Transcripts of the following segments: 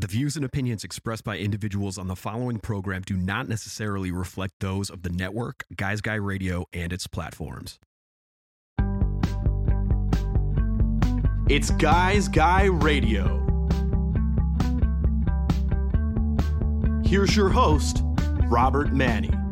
The views and opinions expressed by individuals on the following program do not necessarily reflect those of the network, Guys Guy Radio, and its platforms. It's Guys Guy Radio. Here's your host, Robert Manni.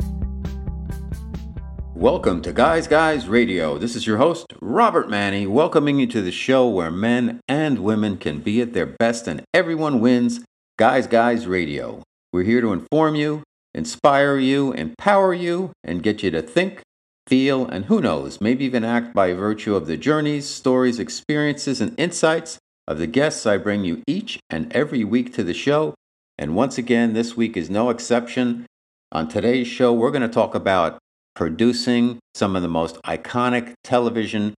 Welcome to Guys Guys Radio. This is your host, Robert Manni, welcoming you to the show where men and women can be at their best and everyone wins. Guys Guys Radio. We're here to inform you, inspire you, empower you, and get you to think, feel, and who knows, maybe even act by virtue of the journeys, stories, experiences, and insights of the guests I bring you each and every week to the show. And once again, this week is no exception. On today's show, we're going to talk about producing some of the most iconic television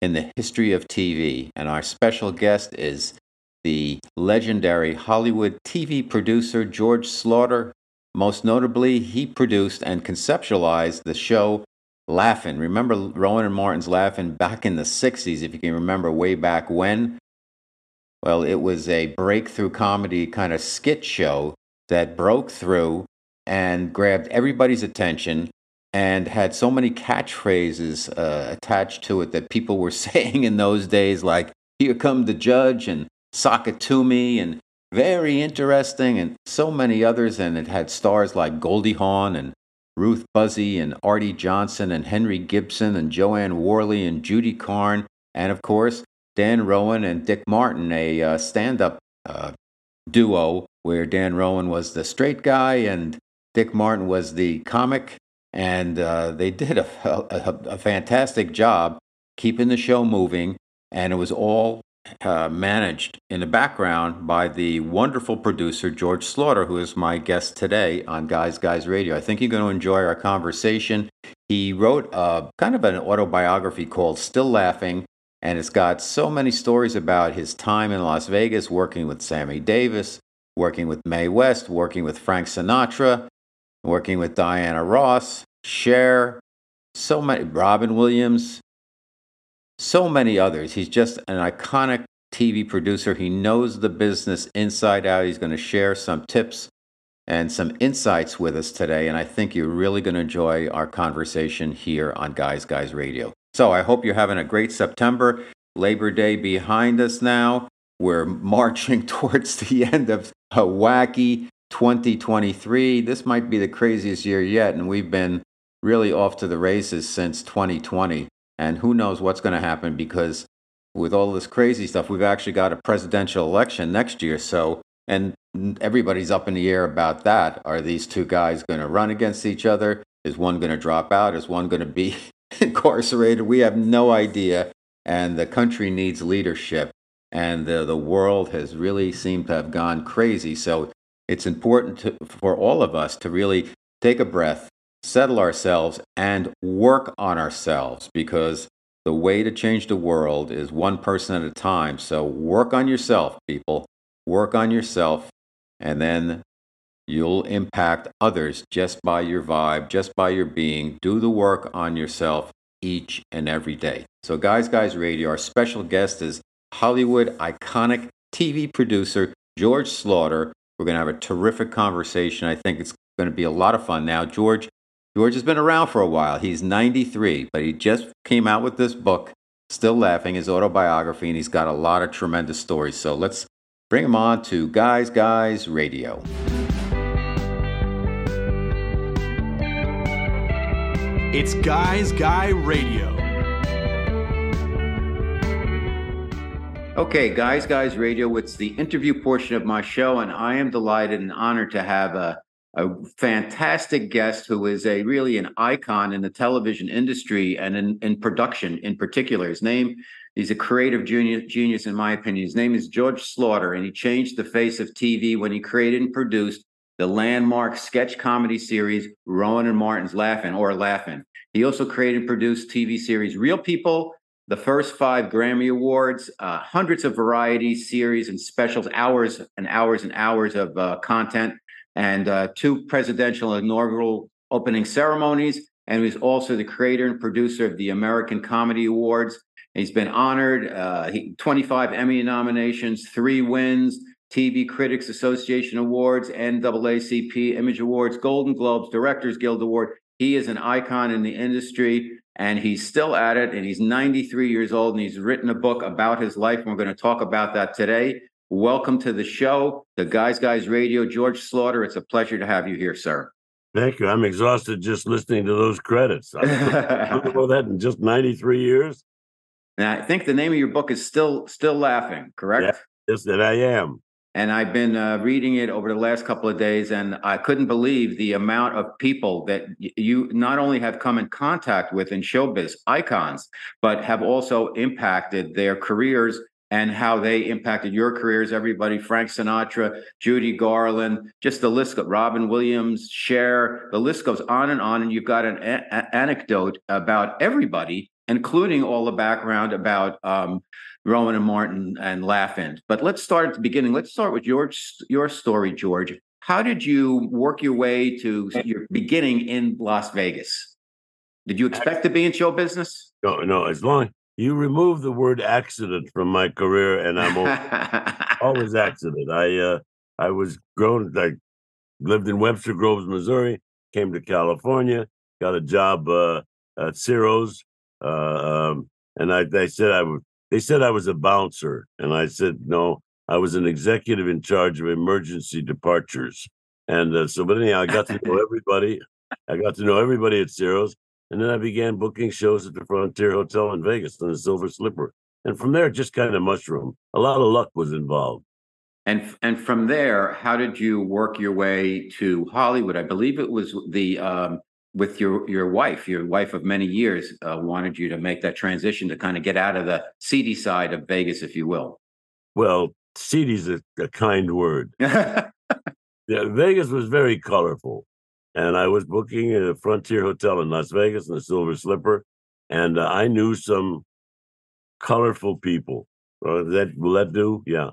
in the history of TV. And our special guest is the legendary Hollywood TV producer George Schlatter. Most notably, he produced and conceptualized the show Laugh-In. Remember Rowan and Martin's Laugh-In back in the 60s, if you can remember way back when? Well, it was a breakthrough comedy kind of skit show that broke through and grabbed everybody's attention and had so many catchphrases uh, attached to it that people were saying in those days, like, here come the judge and sock it to me and very interesting and so many others. And it had stars like Goldie Hawn and Ruth Buzzi and Arte Johnson and Henry Gibson and Jo Anne Worley and Judy Carne. And of course, Dan Rowan and Dick Martin, a uh, stand up uh, duo where Dan Rowan was the straight guy and Dick Martin was the comic and uh, they did a, a, a, fantastic job keeping the show moving, and it was all uh, managed in the background by the wonderful producer George Schlatter, who is my guest today on Guys Guys Radio. I think you're going to enjoy our conversation. He wrote a, kind of an autobiography called Still Laughing, and it's got so many stories about his time in Las Vegas working with Sammy Davis, working with Mae West, working with Frank Sinatra, working with Diana Ross, Cher, so many, Robin Williams, so many others. He's just an iconic TV producer. He knows the business inside out. He's going to share some tips and some insights with us today. And I think you're really going to enjoy our conversation here on Guys Guys Radio. So I hope you're having a great September. Labor Day behind us now. We're marching towards the end of a wacky 2023. This might be the craziest year yet, and we've been really off to the races since 2020. And who knows what's going to happen because with all this crazy stuff, we've actually got a presidential election next year. So, and everybody's up in the air about that. Are these two guys going to run against each other? Is one going to drop out? Is one going to be incarcerated? We have no idea. And the country needs leadership. And the, the world has really seemed to have gone crazy. So it's important to, for all of us to really take a breath, settle ourselves, and work on ourselves because the way to change the world is one person at a time. So work on yourself, people. Work on yourself, and then you'll impact others just by your vibe, just by your being. Do the work on yourself each and every day. So, Guys Guys Radio, our special guest is Hollywood iconic TV producer George Schlatter. We're going to have a terrific conversation. I think it's going to be a lot of fun. Now, George, George has been around for a while. He's 93, but he just came out with this book, Still Laughing, his autobiography, and he's got a lot of tremendous stories. So let's bring him on to Guys Guys Radio. It's Guys Guy Radio. Okay, Guys Guys Radio, it's the interview portion of my show, and I am delighted and honored to have a, a fantastic guest who is a really an icon in the television industry and in, in production in particular. His name, he's a creative genius, genius, in my opinion. His name is George Schlatter, and he changed the face of TV when he created and produced the landmark sketch comedy series Rowan and Martin's Laugh-In or Laugh-In. He also created and produced TV series Real People the first five Grammy Awards, uh, hundreds of variety series and specials, hours and hours and hours of uh, content, and uh, two presidential inaugural opening ceremonies. And he's also the creator and producer of the American Comedy Awards. He's been honored, uh, he, 25 Emmy nominations, three wins, TV Critics Association Awards, NAACP Image Awards, Golden Globes, Directors Guild Award. He is an icon in the industry and he's still at it. And he's 93 years old and he's written a book about his life. And we're going to talk about that today. Welcome to the show, the Guys Guys Radio. George Schlatter, it's a pleasure to have you here, sir. Thank you. I'm exhausted just listening to those credits. I don't know that in just 93 years. And I think the name of your book is still still laughing, correct? Yeah, yes, that I am. And I've been uh, reading it over the last couple of days, and I couldn't believe the amount of people that you not only have come in contact with in showbiz icons, but have also impacted their careers and how they impacted your careers. Everybody, Frank Sinatra, Judy Garland, just the list goes. Robin Williams, Cher, the list goes on and on. And you've got an a- anecdote about everybody, including all the background about um, Rowan and Martin and Laugh-In. But let's start at the beginning. Let's start with your your story, George. How did you work your way to your beginning in Las Vegas? Did you expect to be in show business? No, no. As long you remove the word accident from my career, and I'm always, accident. I uh, I was grown. I lived in Webster Groves, Missouri. Came to California, got a job uh, at Ciro's, uh, um, and I they said I would. They said I was a bouncer, and I said no. I was an executive in charge of emergency departures, and uh, so. But anyhow, I got to know everybody. I got to know everybody at Ciro's. And then I began booking shows at the Frontier Hotel in Vegas on the Silver Slipper. And from there, just kind of mushroom. A lot of luck was involved. And and from there, how did you work your way to Hollywood? I believe it was the um, with your your wife, your wife of many years, uh, wanted you to make that transition to kind of get out of the seedy side of Vegas, if you will. Well, seedy's a, a kind word. yeah, Vegas was very colorful and I was booking a Frontier Hotel in Las Vegas in the Silver Slipper, and uh, I knew some colorful people. Uh, that will that do? Yeah.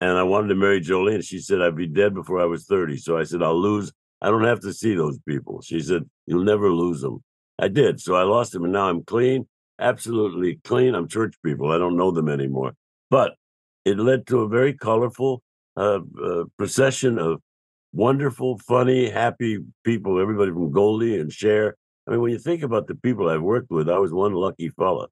And I wanted to marry Jolene. She said I'd be dead before I was thirty. So I said I'll lose. I don't have to see those people. She said you'll never lose them. I did. So I lost them, and now I'm clean, absolutely clean. I'm church people. I don't know them anymore. But it led to a very colorful uh, uh, procession of wonderful, funny, happy people, everybody from Goldie and Cher. I mean, when you think about the people I've worked with, I was one lucky fella.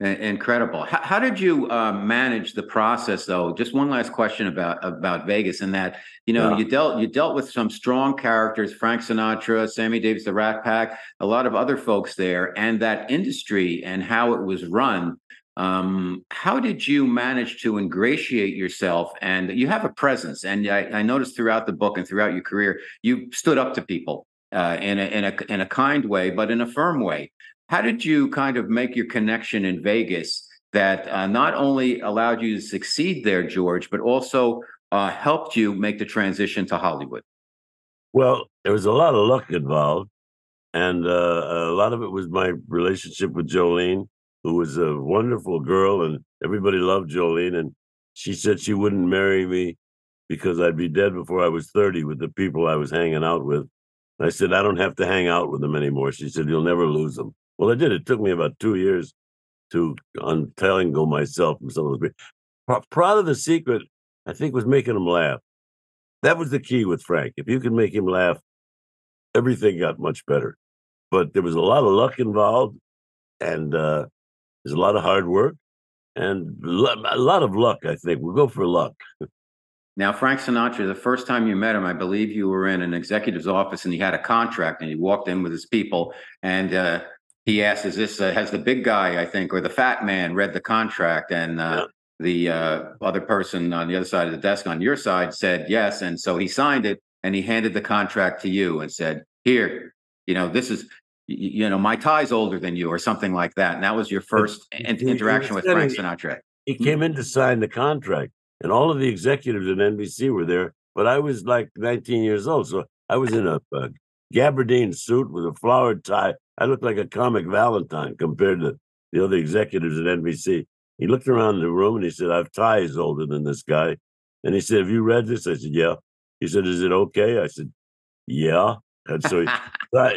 Incredible. How, how did you uh, manage the process, though? Just one last question about about Vegas, and that you know yeah. you dealt you dealt with some strong characters: Frank Sinatra, Sammy Davis, the Rat Pack, a lot of other folks there, and that industry and how it was run. Um, how did you manage to ingratiate yourself? And you have a presence, and I, I noticed throughout the book and throughout your career, you stood up to people uh, in a in a in a kind way, but in a firm way. How did you kind of make your connection in Vegas that uh, not only allowed you to succeed there, George, but also uh, helped you make the transition to Hollywood? Well, there was a lot of luck involved, and uh, a lot of it was my relationship with Jolene who was a wonderful girl, and everybody loved Jolene. And she said she wouldn't marry me because I'd be dead before I was 30 with the people I was hanging out with. I said, I don't have to hang out with them anymore. She said, You'll never lose them. Well, I did. It took me about two years to untangle myself from some of those people. Proud of the secret, I think, was making them laugh. That was the key with Frank. If you could make him laugh, everything got much better. But there was a lot of luck involved, and uh, there's a lot of hard work and a lot of luck, I think. We'll go for luck. Now, Frank Sinatra, the first time you met him, I believe you were in an executive's office and he had a contract and he walked in with his people and uh, he asked, Is this, uh, has the big guy, I think, or the fat man read the contract? And uh, yeah. the uh, other person on the other side of the desk on your side said yes. And so he signed it and he handed the contract to you and said, Here, you know, this is you know, my tie's older than you, or something like that. And that was your first in- interaction with Frank Sinatra. He mm-hmm. came in to sign the contract, and all of the executives at NBC were there. But I was like 19 years old, so I was in a, a gabardine suit with a flowered tie. I looked like a comic Valentine compared to the other executives at NBC. He looked around the room and he said, "I've ties older than this guy." And he said, "Have you read this?" I said, "Yeah." He said, "Is it okay?" I said, "Yeah." And so he,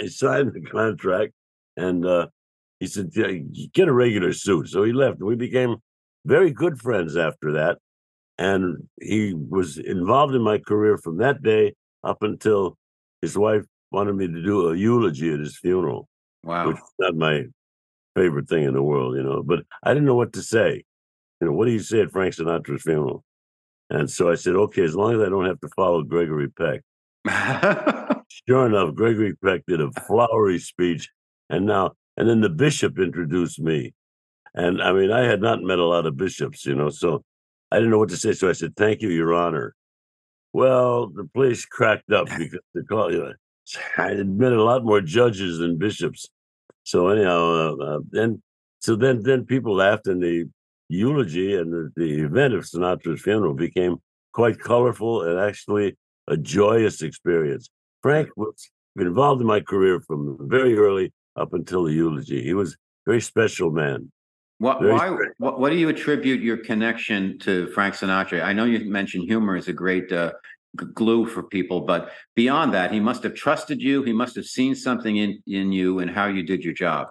he signed the contract and uh, he said, yeah, get a regular suit. So he left. We became very good friends after that. and he was involved in my career from that day up until his wife wanted me to do a eulogy at his funeral. Wow. Which is not my favorite thing in the world, you know. But I didn't know what to say. You know, what do you say at Frank Sinatra's funeral? And so I said, okay, as long as I don't have to follow Gregory Peck. sure enough, Gregory Peck did a flowery speech. And now, and then the bishop introduced me. And I mean, I had not met a lot of bishops, you know, so I didn't know what to say. So I said, thank you, Your Honor. Well, the place cracked up because they call you know, I admitted a lot more judges than bishops. So anyhow, uh, uh, then so then then people laughed, and the eulogy and the, the event of Sinatra's funeral became quite colorful and actually a joyous experience. Frank was involved in my career from very early up until the eulogy. He was a very special man. What, why, what, what, do you attribute your connection to Frank Sinatra? I know you mentioned humor is a great uh, glue for people, but beyond that, he must have trusted you. He must have seen something in, in you and how you did your job.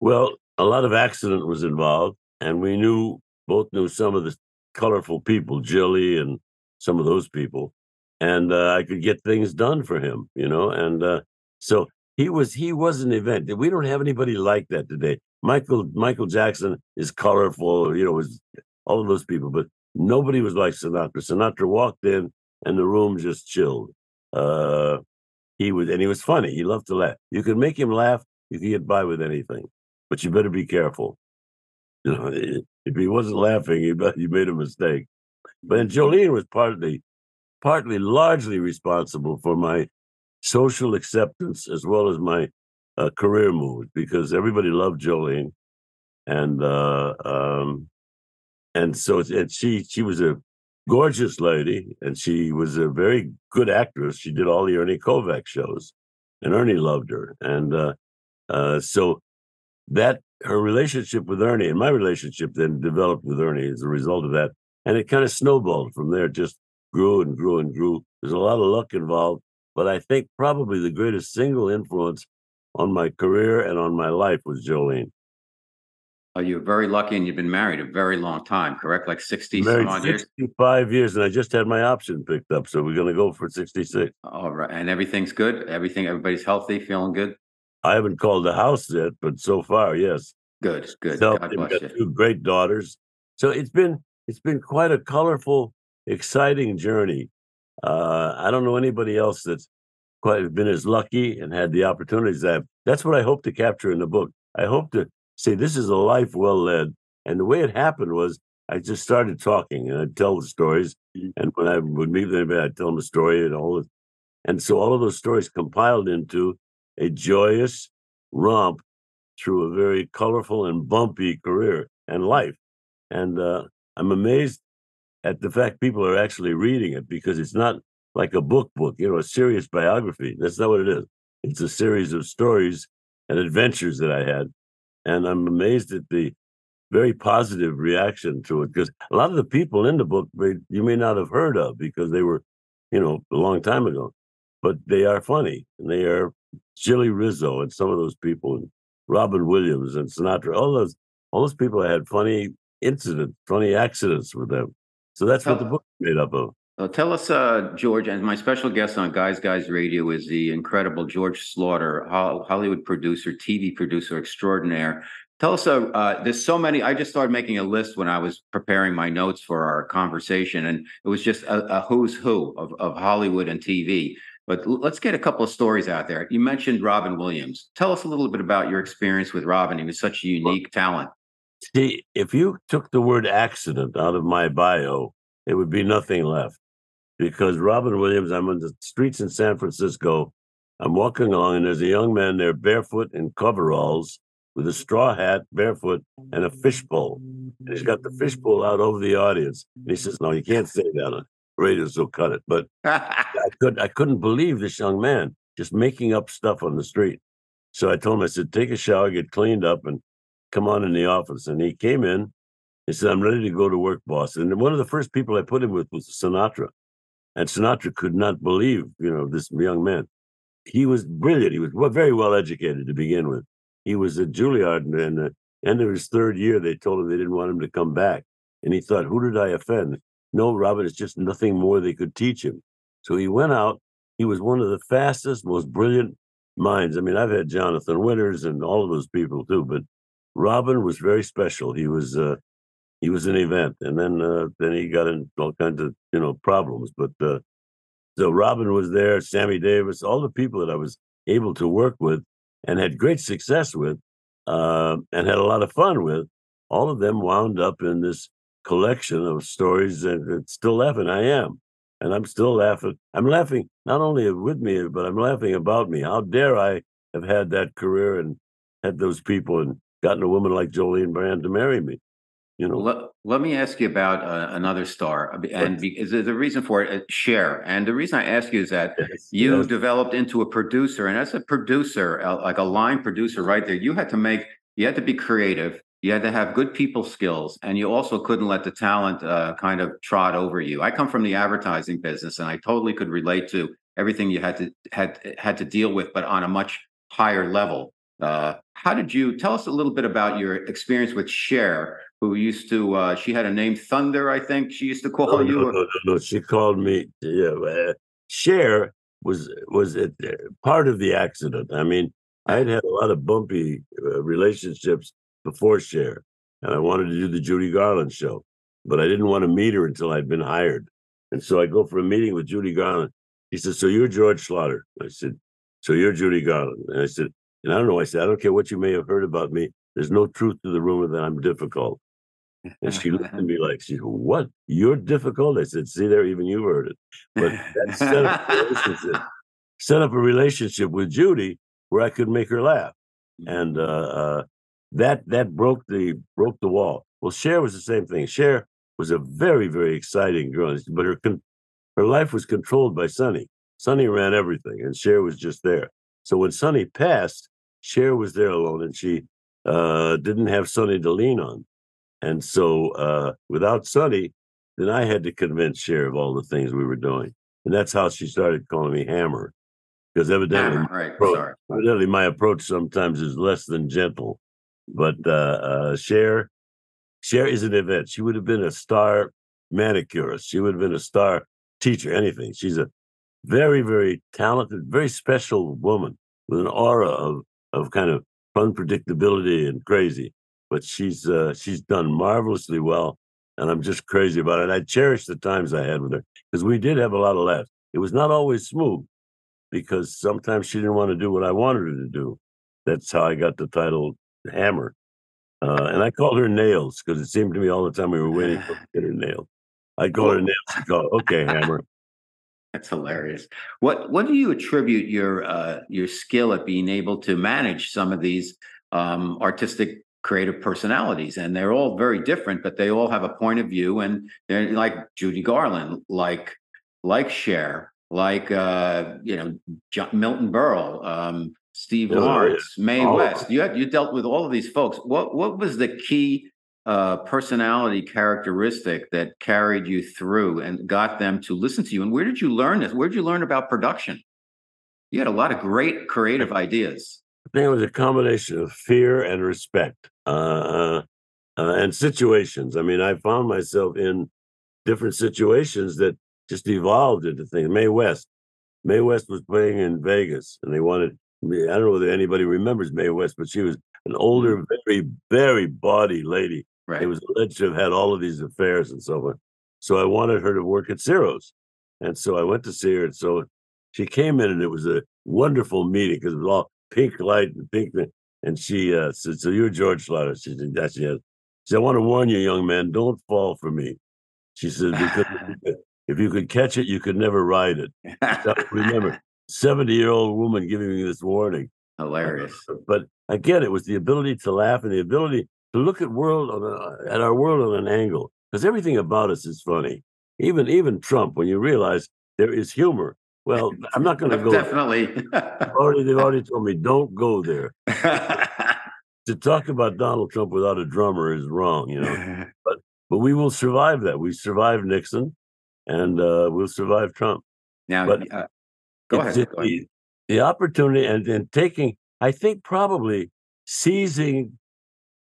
Well, a lot of accident was involved, and we knew both knew some of the colorful people, Jilly and some of those people, and uh, I could get things done for him, you know. And uh, so he was he was an event. We don't have anybody like that today. Michael Michael Jackson is colorful, you know, was all of those people, but nobody was like Sinatra. Sinatra walked in and the room just chilled. Uh, he was, and he was funny. He loved to laugh. You could make him laugh. You could get by with anything, but you better be careful. You know, if he wasn't laughing, you made a mistake. But Jolene was partly, partly, largely responsible for my social acceptance as well as my uh, career moves because everybody loved Jolene, and uh, um, and so and she she was a gorgeous lady, and she was a very good actress. She did all the Ernie Kovacs shows, and Ernie loved her, and uh, uh, so that her relationship with Ernie and my relationship then developed with Ernie as a result of that, and it kind of snowballed from there. Just grew and grew and grew. There's a lot of luck involved, but I think probably the greatest single influence on my career and on my life was Jolene. Oh, you're very lucky and you've been married a very long time, correct? Like 60 some odd years? 65 years, and I just had my option picked up. So we're going to go for 66. All right. And everything's good? Everything, everybody's healthy, feeling good? I haven't called the house yet, but so far, yes. Good, good. So God bless you. Two great daughters. So it's been it's been quite a colorful, exciting journey. Uh, I don't know anybody else that's quite been as lucky and had the opportunities I have. That's what I hope to capture in the book. I hope to say this is a life well led. And the way it happened was I just started talking and I'd tell the stories. Mm-hmm. And when I would meet with anybody, I'd tell them a story and all this. And so all of those stories compiled into a joyous romp through a very colorful and bumpy career and life. And uh, I'm amazed at the fact people are actually reading it because it's not like a book book, you know, a serious biography. That's not what it is. It's a series of stories and adventures that I had. And I'm amazed at the very positive reaction to it because a lot of the people in the book you may not have heard of because they were, you know, a long time ago, but they are funny and they are Jilly Rizzo and some of those people and Robin Williams and Sinatra, all those, all those people had funny incidents, funny accidents with them. So that's what the book is made up of. Uh, tell us, uh, George, and my special guest on Guys Guys Radio is the incredible George Schlatter, Hollywood producer, TV producer extraordinaire. Tell us, uh, uh, there's so many. I just started making a list when I was preparing my notes for our conversation, and it was just a, a who's who of, of Hollywood and TV. But let's get a couple of stories out there. You mentioned Robin Williams. Tell us a little bit about your experience with Robin. He was such a unique talent. See, if you took the word accident out of my bio, it would be nothing left because Robin Williams, I'm on the streets in San Francisco. I'm walking along, and there's a young man there barefoot in coveralls with a straw hat, barefoot, and a fishbowl. And he's got the fishbowl out over the audience. And he says, No, you can't say that on radio, so cut it. But I, could, I couldn't believe this young man just making up stuff on the street. So I told him, I said, Take a shower, get cleaned up, and come on in the office. And he came in. He said, I'm ready to go to work, boss. And one of the first people I put him with was Sinatra. And Sinatra could not believe, you know, this young man. He was brilliant. He was very well educated to begin with. He was at Juilliard, and in the uh, end of his third year, they told him they didn't want him to come back. And he thought, who did I offend? no, Robert, it's just nothing more they could teach him. So he went out. He was one of the fastest, most brilliant minds. I mean, I've had Jonathan Winters and all of those people too, but Robin was very special. He was uh, he was an event, and then uh, then he got in all kinds of you know problems. But uh, so Robin was there, Sammy Davis, all the people that I was able to work with and had great success with, uh, and had a lot of fun with. All of them wound up in this collection of stories, and, and still laughing. I am, and I'm still laughing. I'm laughing not only with me, but I'm laughing about me. How dare I have had that career and had those people and gotten a woman like Jolene Brand to marry me? You know. Let, let me ask you about uh, another star, uh, and because the reason for it, uh, Cher. And the reason I ask you is that yes, you yes. developed into a producer, and as a producer, uh, like a line producer, right there, you had to make, you had to be creative, you had to have good people skills, and you also couldn't let the talent uh, kind of trot over you. I come from the advertising business, and I totally could relate to everything you had to had had to deal with, but on a much higher level. Uh, how did you tell us a little bit about your experience with Cher, who used to? Uh, she had a name Thunder, I think. She used to call no, you. No, no, no, no, She called me. Yeah, uh, Cher was was it, uh, part of the accident. I mean, I had had a lot of bumpy uh, relationships before Cher, and I wanted to do the Judy Garland show, but I didn't want to meet her until I'd been hired. And so I go for a meeting with Judy Garland. He said, "So you're George Schlatter?" I said, "So you're Judy Garland?" And I said, and I don't know. I said, I don't care what you may have heard about me. There's no truth to the rumor that I'm difficult. And she looked at me like, she said, What? You're difficult? I said, See there, even you heard it. But that set up, set up a relationship with Judy where I could make her laugh. Mm-hmm. And uh, uh, that that broke the broke the wall. Well, Cher was the same thing. Cher was a very, very exciting girl, but her her life was controlled by Sonny. Sonny ran everything, and Cher was just there. So when Sonny passed, Cher was there alone, and she uh, didn't have Sonny to lean on. And so uh, without Sonny, then I had to convince Cher of all the things we were doing. And that's how she started calling me Hammer. Because evidently, Hammer, right, approach, evidently my approach sometimes is less than gentle. But uh, uh, Cher, Cher is an event. She would have been a star manicurist. She would have been a star teacher, anything. She's a very, very talented, very special woman with an aura of of kind of unpredictability and crazy. But she's uh, she's done marvelously well, and I'm just crazy about it. I cherish the times I had with her because we did have a lot of laughs. It was not always smooth because sometimes she didn't want to do what I wanted her to do. That's how I got the title Hammer. Uh, and I called her Nails because it seemed to me all the time we were waiting for her to get her nails. I called her Nails. She called, okay, Hammer. That's hilarious. What what do you attribute your uh, your skill at being able to manage some of these um, artistic creative personalities? And they're all very different, but they all have a point of view. And they're like Judy Garland, like like Cher, like uh, you know John, Milton Berle, um, Steve Lawrence, oh. West. You had, you dealt with all of these folks. What what was the key uh, personality characteristic that carried you through and got them to listen to you? And where did you learn this? Where did you learn about production? You had a lot of great creative ideas. I think it was a combination of fear and respect uh, uh, uh, and situations. I mean, I found myself in different situations that just evolved into things. Mae West. Mae West was playing in Vegas and they wanted, I don't know whether anybody remembers Mae West, but she was an older, mm-hmm. very, very body lady Right. It was alleged to have had all of these affairs and so on. So I wanted her to work at Ciro's. And so I went to see her. And so she came in and it was a wonderful meeting because it was all pink light and pink. And she uh, said, So you're George Schlatter? She said, Yes, she has. She said, I want to warn you, young man, don't fall for me. She said, Because if you could catch it, you could never ride it. remember, 70 year old woman giving me this warning. Hilarious. But again, it was the ability to laugh and the ability to look at world a, at our world on an angle because everything about us is funny. Even even Trump, when you realize there is humor. Well, I'm not going to go. Definitely. already, they've already told me don't go there. to talk about Donald Trump without a drummer is wrong, you know. but but we will survive that. We survived Nixon, and uh, we'll survive Trump. Now, but uh, go, ahead, go ahead. The, the opportunity and, and taking, I think, probably seizing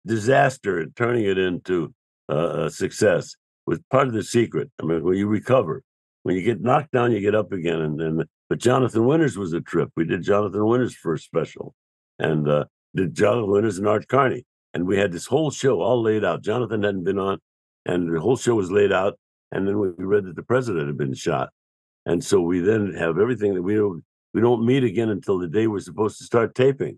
disaster and turning it into uh, success was part of the secret. I mean, when you recover, when you get knocked down, you get up again. And then, but Jonathan Winters was a trip. We did Jonathan Winters' first special, and uh, did Jonathan Winters and Art Carney, and we had this whole show all laid out. Jonathan hadn't been on, and the whole show was laid out. And then we read that the president had been shot, and so we then have everything that we don't we don't meet again until the day we're supposed to start taping.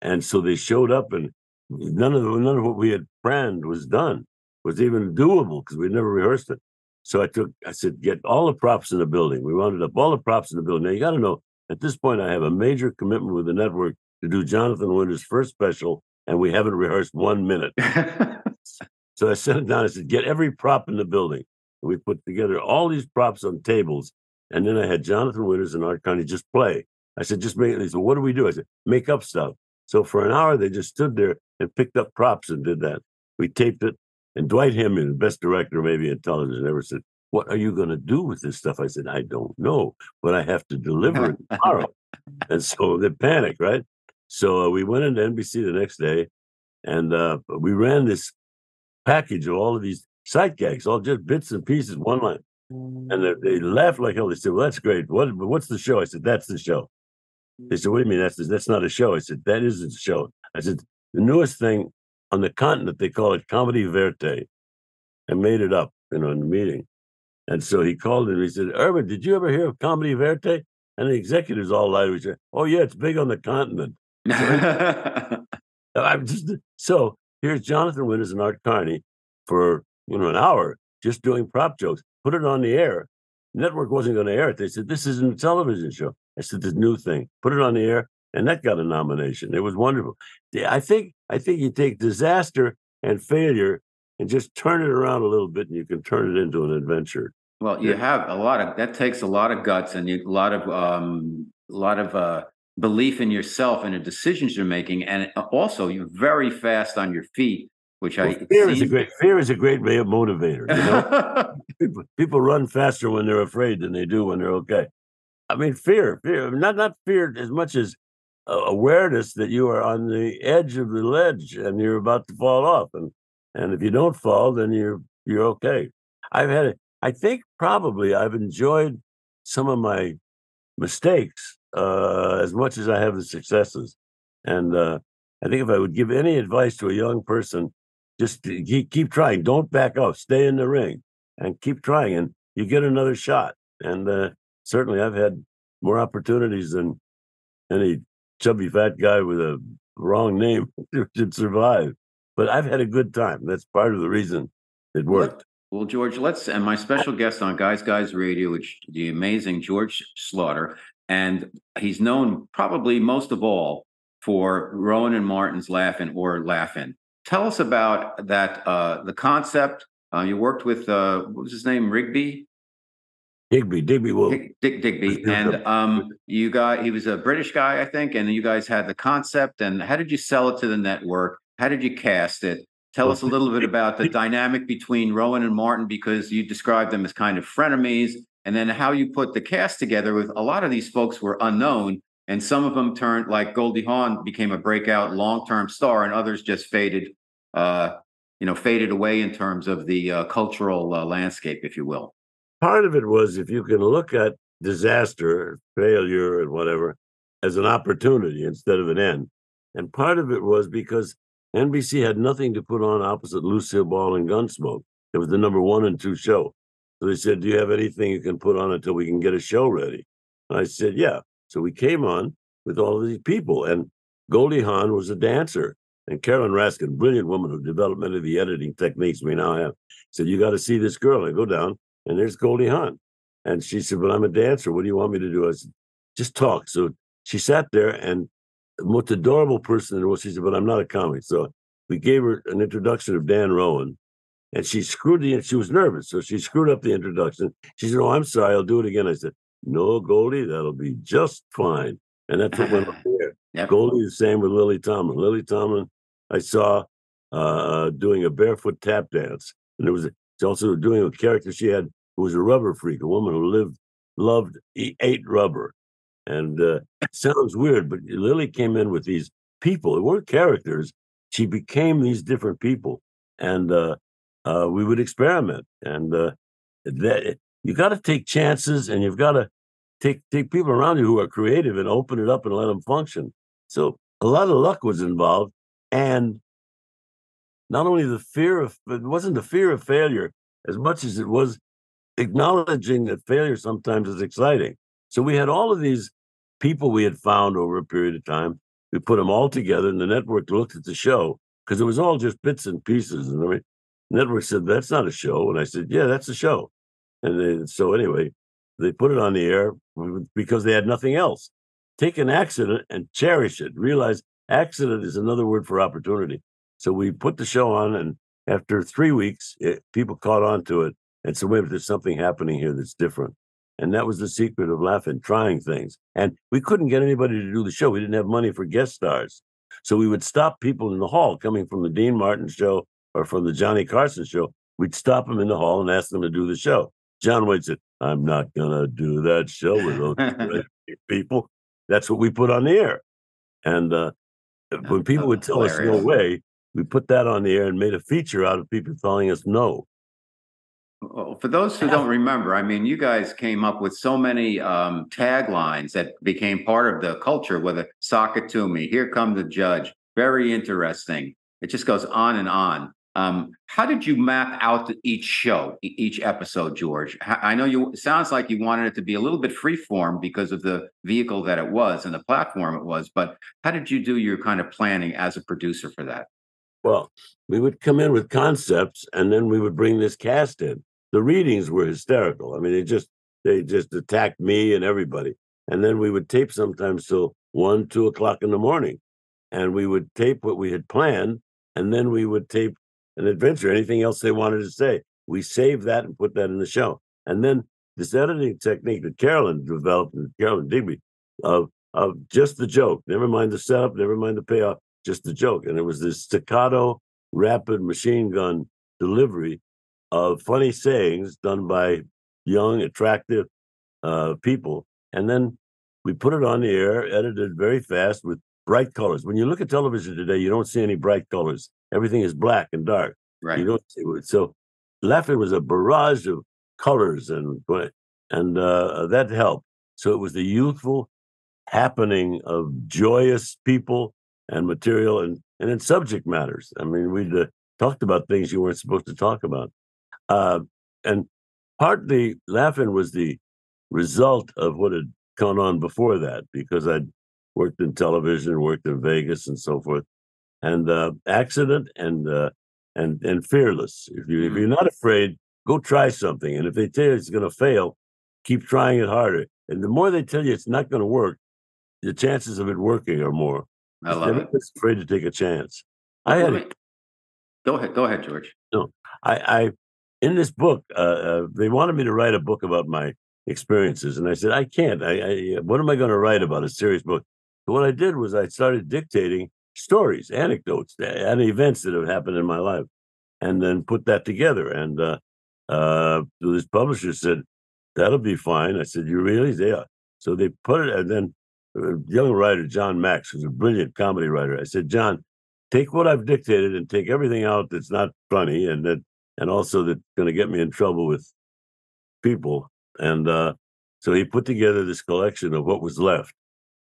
And so they showed up, and none of none of what we had planned was done, was even doable because we never rehearsed it. So I took, I said, get all the props in the building. We rounded up all the props in the building. Now you got to know, at this point, I have a major commitment with the network to do Jonathan Winters' first special, and we haven't rehearsed one minute. so I sent it down. I said, get every prop in the building. And we put together all these props on tables, and then I had Jonathan Winters and Art Carney just play. I said, just make it. They said, what do we do? I said, make up stuff. So for an hour, they just stood there and picked up props and did that. We taped it. And Dwight Hemion, the best director maybe in television, ever said, What are you going to do with this stuff? I said, I don't know, but I have to deliver it tomorrow. and so they panicked, right? So uh, we went into NBC the next day and uh, we ran this package of all of these sight gags, all just bits and pieces, one line. And they, they laughed like hell. They said, Well, that's great. What, what's the show? I said, That's the show. They said, What do you mean? That's, that's not a show. I said, That is a show. I said, The newest thing on the continent, they call it comedy verte. I made it up, you know, in the meeting. And so he called and he said, Urban, did you ever hear of comedy verte? And the executives all lied. We said, Oh, yeah, it's big on the continent. I'm just so here's Jonathan Winters and Art Carney for you know an hour just doing prop jokes. Put it on the air. Network wasn't going to air it. They said this isn't a television show. I said this new thing. Put it on the air, and that got a nomination. It was wonderful. I think I think you take disaster and failure and just turn it around a little bit, and you can turn it into an adventure. Well, you have a lot of that takes a lot of guts and you, a lot of um, a lot of uh, belief in yourself and the decisions you're making, and also you're very fast on your feet. Which well, I fear is a great fear is a great way of motivator. You know? people, people run faster when they're afraid than they do when they're okay. I mean, fear, fear, not not fear as much as uh, awareness that you are on the edge of the ledge and you're about to fall off, and and if you don't fall, then you're you're okay. I've had. I think probably I've enjoyed some of my mistakes uh, as much as I have the successes. And uh, I think if I would give any advice to a young person, just keep, keep trying. Don't back off. Stay in the ring and keep trying, and you get another shot. And uh, certainly, I've had more opportunities than any chubby fat guy with a wrong name should survive. But I've had a good time. That's part of the reason it worked. Well, George, let's and my special guest on Guys Guys Radio, which the amazing George Schlatter, and he's known probably most of all for Rowan and Martin's Laugh-In or Laugh-In. Tell us about that, uh, the concept. Uh, you worked with uh, what was his name, Rigby? Digby, Digby. Dick, Dick Digby, and um, you got he was a British guy, I think, and you guys had the concept. And how did you sell it to the network? How did you cast it? Tell us a little bit about the dynamic between Rowan and Martin because you described them as kind of frenemies, and then how you put the cast together with a lot of these folks were unknown, and some of them turned like Goldie Hawn became a breakout long-term star, and others just faded, you know, faded away in terms of the uh, cultural uh, landscape, if you will. Part of it was if you can look at disaster, failure, and whatever as an opportunity instead of an end, and part of it was because NBC had nothing to put on opposite Lucille Ball and Gunsmoke. It was the number one and two show. So they said, Do you have anything you can put on until we can get a show ready? And I said, Yeah. So we came on with all of these people. And Goldie Hawn was a dancer. And Carolyn Raskin, brilliant woman who developed many of the editing techniques we now have, said, You got to see this girl. I go down, and there's Goldie Hawn. And she said, Well, I'm a dancer. What do you want me to do? I said, Just talk. So she sat there and the most adorable person in the world. She said, but I'm not a comic. So we gave her an introduction of Dan Rowan and she screwed the, she was nervous. So she screwed up the introduction. She said, oh, I'm sorry. I'll do it again. I said, no, Goldie, that'll be just fine. And that's what went up there. Yep. Goldie, the same with Lily Tomlin. Lily Tomlin, I saw uh, doing a barefoot tap dance. And it was also doing a character she had who was a rubber freak, a woman who lived, loved, ate rubber. And uh, sounds weird, but Lily came in with these people. They weren't characters. She became these different people. And uh, uh, we would experiment. And uh, that you got to take chances, and you've got to take take people around you who are creative and open it up and let them function. So a lot of luck was involved, and not only the fear of it wasn't the fear of failure as much as it was acknowledging that failure sometimes is exciting. So we had all of these people we had found over a period of time. We put them all together, and the network looked at the show because it was all just bits and pieces. And the network said, "That's not a show," and I said, "Yeah, that's a show." And they, so anyway, they put it on the air because they had nothing else. Take an accident and cherish it. Realize accident is another word for opportunity. So we put the show on, and after three weeks, it, people caught on to it and said, "Wait, there's something happening here that's different." And that was the secret of laughing, trying things. And we couldn't get anybody to do the show. We didn't have money for guest stars. So we would stop people in the hall coming from the Dean Martin show or from the Johnny Carson show. We'd stop them in the hall and ask them to do the show. John Wayne said, I'm not going to do that show with those people. That's what we put on the air. And uh, when people would tell hilarious. us no way, we put that on the air and made a feature out of people telling us no. Well, for those who don't remember, I mean, you guys came up with so many um, taglines that became part of the culture. Whether "Sock it to me," "Here come the judge," very interesting. It just goes on and on. Um, how did you map out each show, each episode, George? I know you. It sounds like you wanted it to be a little bit freeform because of the vehicle that it was and the platform it was. But how did you do your kind of planning as a producer for that? Well, we would come in with concepts, and then we would bring this cast in the readings were hysterical. I mean, they just they just attacked me and everybody. And then we would tape sometimes till one, two o'clock in the morning, and we would tape what we had planned, and then we would tape an adventure, anything else they wanted to say. We saved that and put that in the show. And then this editing technique that Carolyn developed, Carolyn Digby, of of just the joke, never mind the setup, never mind the payoff, just the joke. And it was this staccato, rapid machine gun delivery of funny sayings done by young, attractive uh, people. And then we put it on the air, edited very fast with bright colors. When you look at television today, you don't see any bright colors. Everything is black and dark. Right. You don't see it. So Laugh-In was a barrage of colors and and uh, that helped. So it was the youthful happening of joyous people and material and and then subject matters. I mean, we uh, talked about things you weren't supposed to talk about. Uh, and partly Laugh-In was the result of what had gone on before that, because I'd worked in television, worked in Vegas, and so forth. And uh, accident and uh, and and fearless. If you if mm-hmm. you're not afraid, go try something. And if they tell you it's going to fail, keep trying it harder. And the more they tell you it's not going to work, the chances of it working are more. I love it. Afraid to take a chance. I had. A, go ahead. Go ahead, George. No, I, I in this book, uh, uh, they wanted me to write a book about my experiences, and I said I can't. I, I what am I going to write about a serious book? So what I did was I started dictating stories, anecdotes, and events that have happened in my life, and then put that together. And uh, uh, this publisher said that'll be fine. I said, "You really?" Yeah. So they put it, and then a young writer Jon Macks, who's a brilliant comedy writer, I said, "John, take what I've dictated and take everything out that's not funny and that and also that's going to get me in trouble with people. And uh, so he put together this collection of what was left,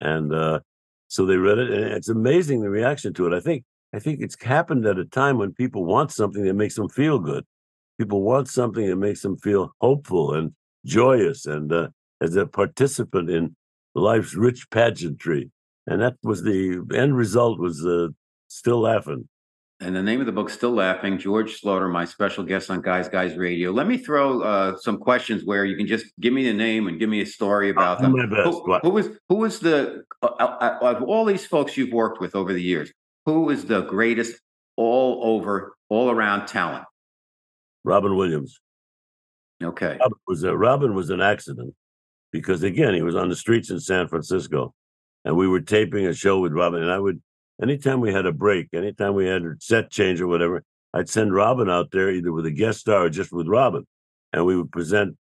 and uh, so they read it, and it's amazing the reaction to it. I think I think it's happened at a time when people want something that makes them feel good. People want something that makes them feel hopeful and joyous, and uh, as a participant in life's rich pageantry. And that was the end result was uh, still laughing. And the name of the book, Still Laughing, George Schlatter, my special guest on Guys Guys Radio. Let me throw uh, some questions where you can just give me the name and give me a story about them. Who, who was who was the uh, uh, uh, of all these folks you've worked with over the years? Who is the greatest all over, all around talent? Robin Williams. Okay. Robin was a, Robin was an accident because again he was on the streets in San Francisco, and we were taping a show with Robin, and I would anytime we had a break, anytime we had a set change or whatever, I'd send Robin out there either with a guest star or just with Robin, and we would present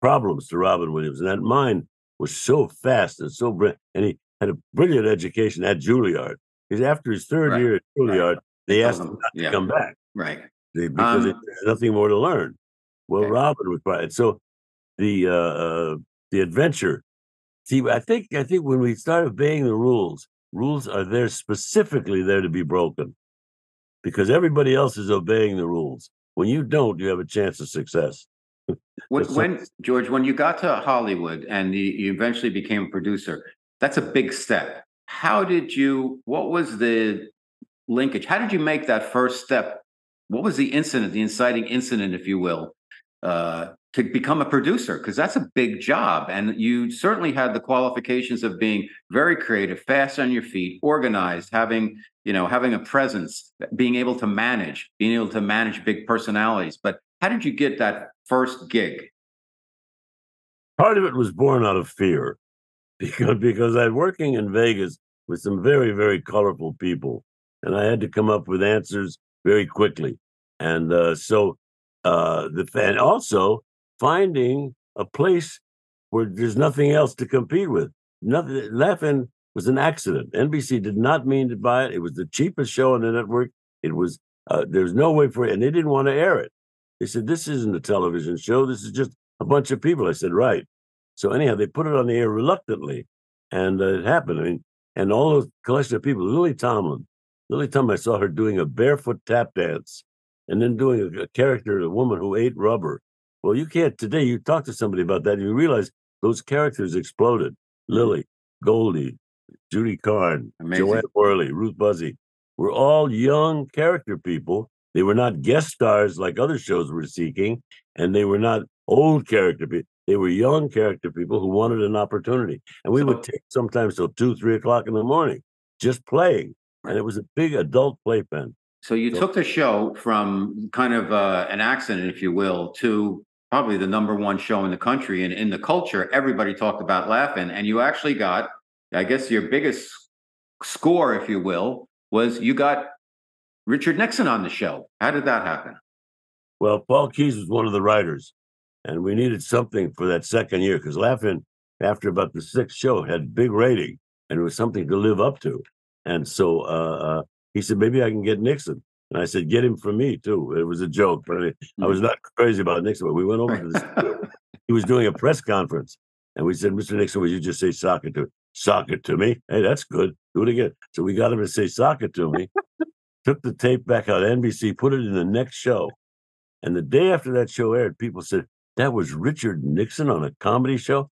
problems to Robin Williams. And that mind was so fast and so brilliant, and he had a brilliant education at Juilliard. Because after his third right. year at Juilliard, right. they asked him not yeah. to come back. Right. because um, there's nothing more to learn. Well, okay. Robin was right. So the uh, uh, the adventure. See, I think I think when we start obeying the rules, rules are there specifically there to be broken, because everybody else is obeying the rules. When you don't, you have a chance of success. when, when George, when you got to Hollywood and you, you eventually became a producer, that's a big step. How did you? What was the linkage? How did you make that first step? What was the incident, the inciting incident, if you will, uh, to become a producer? Because that's a big job, and you certainly had the qualifications of being very creative, fast on your feet, organized, having you know having a presence, being able to manage, being able to manage big personalities. But how did you get that first gig? Part of it was born out of fear because because I'm working in Vegas with some very very colorful people, and I had to come up with answers very quickly, and uh, so uh, the and also finding a place where there's nothing else to compete with. Nothing. Laugh-In was an accident. NBC did not mean to buy it. It was the cheapest show on the network. It was uh, there's no way for it, and they didn't want to air it. They said this isn't a television show. This is just a bunch of people. I said right. So anyhow, they put it on the air reluctantly, and uh, it happened. I mean, and all those collection of people. Lily Tomlin, Lily Tomlin. I saw her doing a barefoot tap dance, and then doing a, a character, a woman who ate rubber. Well, you can't today. You talk to somebody about that, and you realize those characters exploded. Lily, Goldie, Judy Carne, Amazing. Jo Anne Worley, Ruth Buzzi were all young character people. They were not guest stars like other shows were seeking, and they were not old character people. They were young character people who wanted an opportunity. And we so, would take sometimes till two, three o'clock in the morning just playing. And it was a big adult playpen. So you so, took the show from kind of uh, an accident, if you will, to probably the number one show in the country and in the culture. Everybody talked about Laugh-In, and you actually got, I guess, your biggest score, if you will, was you got Richard Nixon on the show. How did that happen? Well, Paul Keyes was one of the writers, and we needed something for that second year because Laugh-In, after about the sixth show, had big rating and it was something to live up to. And so uh, uh, he said, maybe I can get Nixon. And I said, get him for me too. It was a joke, but I, I was mm-hmm. not crazy about Nixon. But we went over to this. he was doing a press conference, and we said, Mr. Nixon, would you just say sock it to sock it to me? Hey, that's good. Do it again. So we got him to say sock it to me. took the tape back out of NBC, put it in the next show. And the day after that show aired, people said, that was Richard Nixon on a comedy show.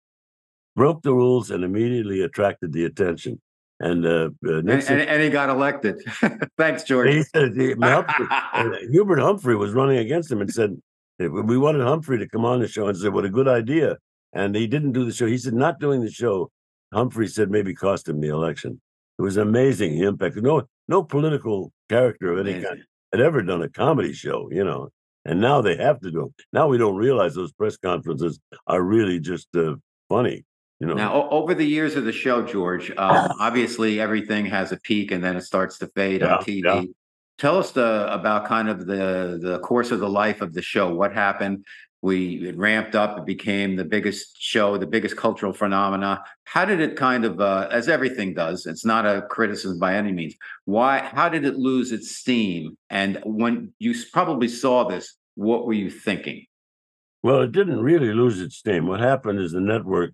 Broke the rules and immediately attracted the attention. And, uh, uh Nixon, and, and, and, he got elected. Thanks, George. He said, he, Humphrey, uh, Hubert Humphrey was running against him and said, We wanted Humphrey to come on the show and said, What a good idea. And he didn't do the show. He said, Not doing the show, Humphrey said maybe cost him the election. It was amazing the impact. No, no political character of any amazing. kind had ever done a comedy show, you know. And now they have to do them. Now we don't realize those press conferences are really just uh, funny. You know. Now, over the years of the show, George, um, obviously everything has a peak and then it starts to fade yeah, on TV. Yeah. Tell us the, about kind of the the course of the life of the show. What happened? We it ramped up. It became the biggest show, the biggest cultural phenomena. How did it kind of, uh, as everything does, it's not a criticism by any means. Why? How did it lose its steam? And when you probably saw this, what were you thinking? Well, it didn't really lose its steam. What happened is the network,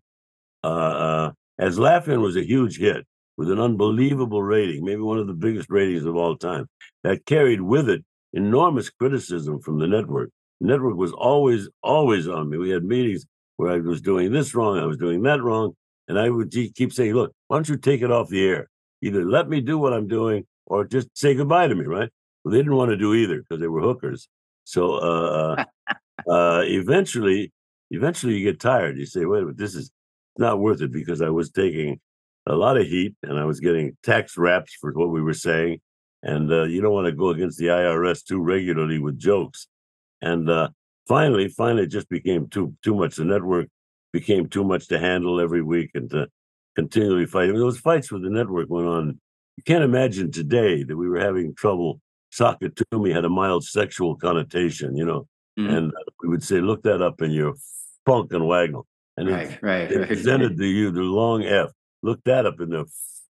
uh, uh, as Laugh-In was a huge hit with an unbelievable rating, maybe one of the biggest ratings of all time, that carried with it enormous criticism from the network network was always, always on me. We had meetings where I was doing this wrong, I was doing that wrong. And I would keep saying, look, why don't you take it off the air? Either let me do what I'm doing or just say goodbye to me, right? Well, they didn't want to do either because they were hookers. So uh, uh, uh, eventually, eventually you get tired. You say, wait a minute, this is not worth it because I was taking a lot of heat and I was getting tax raps for what we were saying. And uh, you don't want to go against the IRS too regularly with jokes. And uh, finally, finally, it just became too too much. The network became too much to handle every week and to continually fight. I mean, those fights with the network went on. You can't imagine today that we were having trouble. It had a mild sexual connotation, you know, mm. and uh, we would say, "Look that up in your Funk and Wagnalls." And right, right, right. presented to you the long F. Look that up in the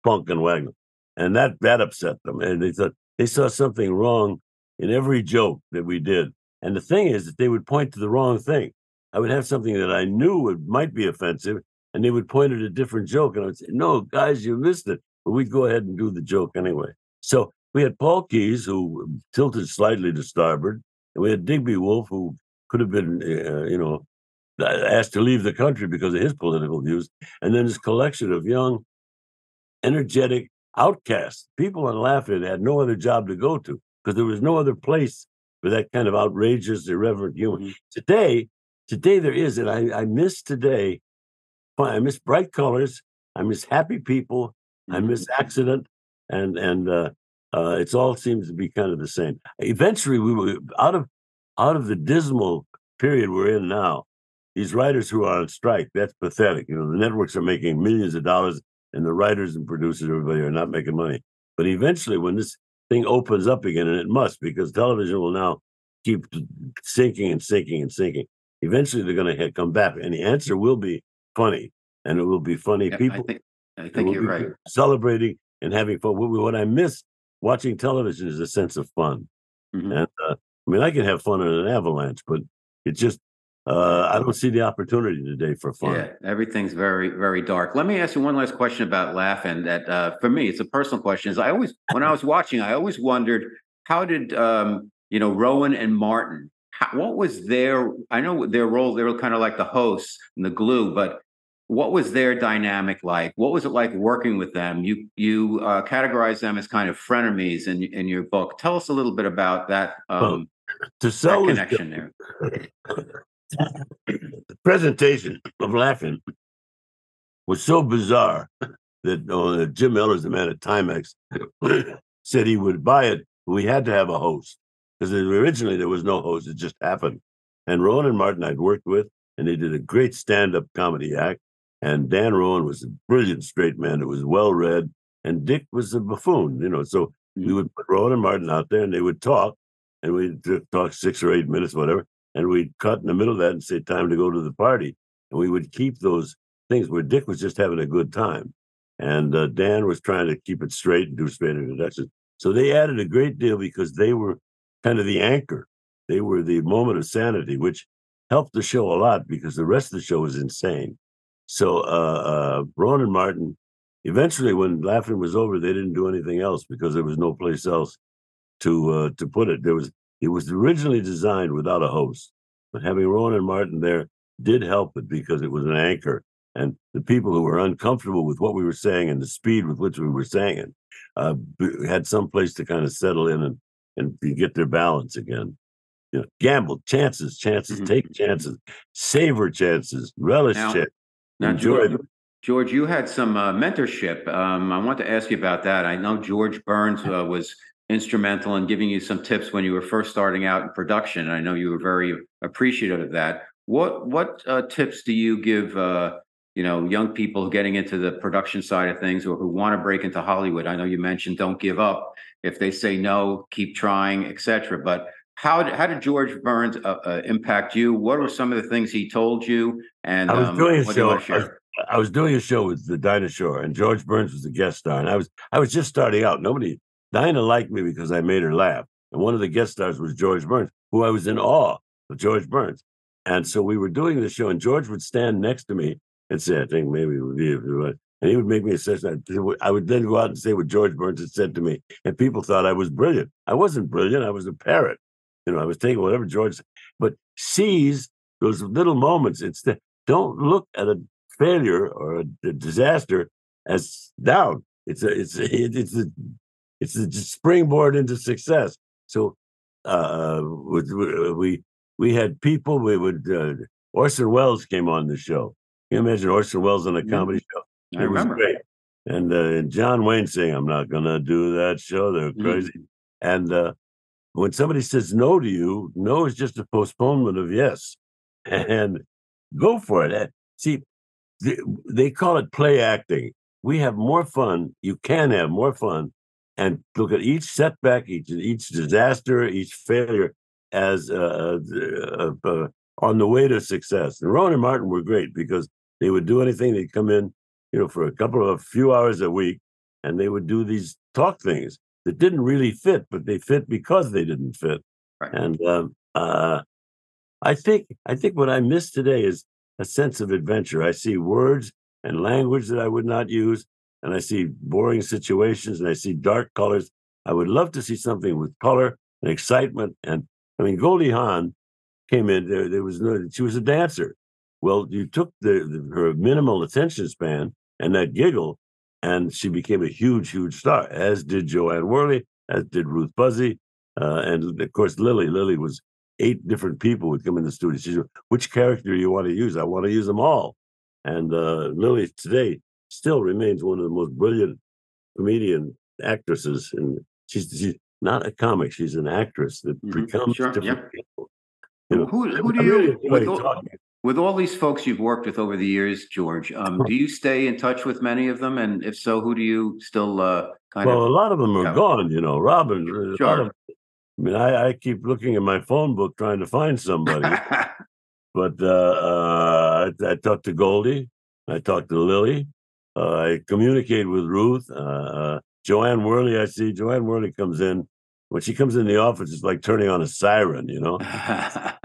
Funk and Wagnalls, and that that upset them. And they thought they saw something wrong in every joke that we did. And the thing is that they would point to the wrong thing. I would have something that I knew would, might be offensive, and they would point at a different joke. And I would say, No, guys, you missed it. But we'd go ahead and do the joke anyway. So we had Paul Keyes, who tilted slightly to starboard, and we had Digby Wolfe, who could have been, uh, you know, asked to leave the country because of his political views. And then this collection of young, energetic outcasts, people on Laugh-In had no other job to go to because there was no other place for that kind of outrageous, irreverent humor. Mm-hmm. Today, today there is, and I, I miss today. I miss bright colors. I miss happy people. Mm-hmm. I miss accident, and and uh, uh, it's all seems to be kind of the same. Eventually, we were out of out of the dismal period we're in now. These writers who are on strike, that's pathetic. You know, the networks are making millions of dollars, and the writers and producers, everybody, are not making money. But eventually, when this thing opens up again, and it must because television will now keep sinking and sinking and sinking. Eventually, they're going to come back, and the answer will be funny, and it will be funny yeah, people. I think, I think you're right. Celebrating and having fun. What I miss watching television is a sense of fun, mm-hmm. and uh, I mean, I can have fun in an avalanche, but it just uh, I don't see the opportunity today for fun. Yeah, everything's very, very dark. Let me ask you one last question about Laugh-In. That uh, for me, it's a personal question. Is I always, when I was watching, I always wondered how did um, you know Rowan and Martin? How, what was their? I know their role. They were kind of like the hosts and the glue, but what was their dynamic like? What was it like working with them? You you uh, categorize them as kind of frenemies in in your book. Tell us a little bit about that. Um, well, to sell that connection there. the presentation of Laugh-In was so bizarre that uh, Jim Miller's the man at Timex said he would buy it. We had to have a host because originally there was no host; it just happened. And Rowan and Martin I'd worked with, and they did a great stand-up comedy act. And Dan Rowan was a brilliant straight man who was well read, and Dick was a buffoon, you know. So we mm. would put Rowan and Martin out there, and they would talk, and we'd talk six or eight minutes, whatever and we'd cut in the middle of that and say time to go to the party. And we would keep those things where dick was just having a good time. And uh, dan was trying to keep it straight and do straight introductions so they added a great deal because they were kind of the anchor. They were the moment of sanity which helped the show a lot because the rest of the show was insane. So uh, uh, Rowan and Martin, eventually, when Laugh-In was over, they didn't do anything else because there was no place else to uh, to put it. There was it was originally designed without a host, but having Rowan and Martin there did help it because it was an anchor. And the people who were uncomfortable with what we were saying and the speed with which we were saying it uh, had some place to kind of settle in and, and get their balance again. You know, gamble, chances, chances, mm-hmm. take chances, savor chances, relish now, chances. Now, George, them. George, you had some uh, mentorship. Um, I want to ask you about that. I know George Burns uh, was instrumental in giving you some tips when you were first starting out in production. And I know you were very appreciative of that. What what uh, tips do you give uh, you know young people getting into the production side of things or who want to break into Hollywood? I know you mentioned don't give up. If they say no, keep trying, etc. But how did, how did George Burns uh, uh, impact you? What were some of the things he told you? And I was um, doing a show. I was, I was doing a show with the Dinah Shore, and George Burns was the guest star. And I was I was just starting out. Nobody Dinah liked me because I made her laugh. And one of the guest stars was George Burns, who I was in awe of George Burns. And so we were doing the show, and George would stand next to me and say, I think maybe it would be, uh, and he would make me a session. I would then go out and say what George Burns had said to me, and people thought I was brilliant. I wasn't brilliant. I was a parrot. You know, I was taking whatever George, said, but seize those little moments. The, don't look at a failure or a, a disaster as down. It's a, it's a, it's a it's a springboard into success. So uh, we we had people. We would uh, Orson Welles came on the show. Can you imagine Orson Welles on a comedy show? It was great. And, uh, and John Wayne saying, "I'm not going to do that show. They're mm-hmm. crazy." mm And uh, when somebody says no to you, no is just a postponement of yes, and go for it. See, they call it play acting. We have more fun. You can have more fun and look at each setback, each each disaster, each failure as uh, uh, uh, on the way to success. And Rowan and Martin were great because they would do anything. They'd come in, you know, for a couple of a few hours a week, and they would do these talk things. that didn't really fit, but they fit because they didn't fit. Right. And um, uh, I think I think what I miss today is a sense of adventure. I see words and language that I would not use, and I see boring situations, and I see dark colors. I would love to see something with color and excitement. And I mean, Goldie Hawn came in. There, there was no. She was a dancer. Well, you took the, the her minimal attention span and that giggle, and she became a huge, huge star. As did Jo-Anne Worley, as did Ruth Buzzi, uh, and of course Lily. Lily was eight different people would come in the studio. She said, "Which character do you want to use? I want to use them all." And uh, Lily today still remains one of the most brilliant comedian actresses, and she's she's not a comic; she's an actress that Mhm. becomes Sure, different yeah. people. You know, Who, who do you, really with all, with all these folks you've worked with over the years, George, um, do you stay in touch with many of them? And if so, who do you still uh, kind of Well, a lot of them are Yeah. gone. You know, Robin. Sure. of- I mean, I, I keep looking at my phone book trying to find somebody. But uh, uh, I, I talked to Goldie. I talked to Lily. I communicate with Ruth. Uh, uh, Worley, I see. Jo-Anne Worley comes in. When she comes in the office, it's like turning on a siren, you know?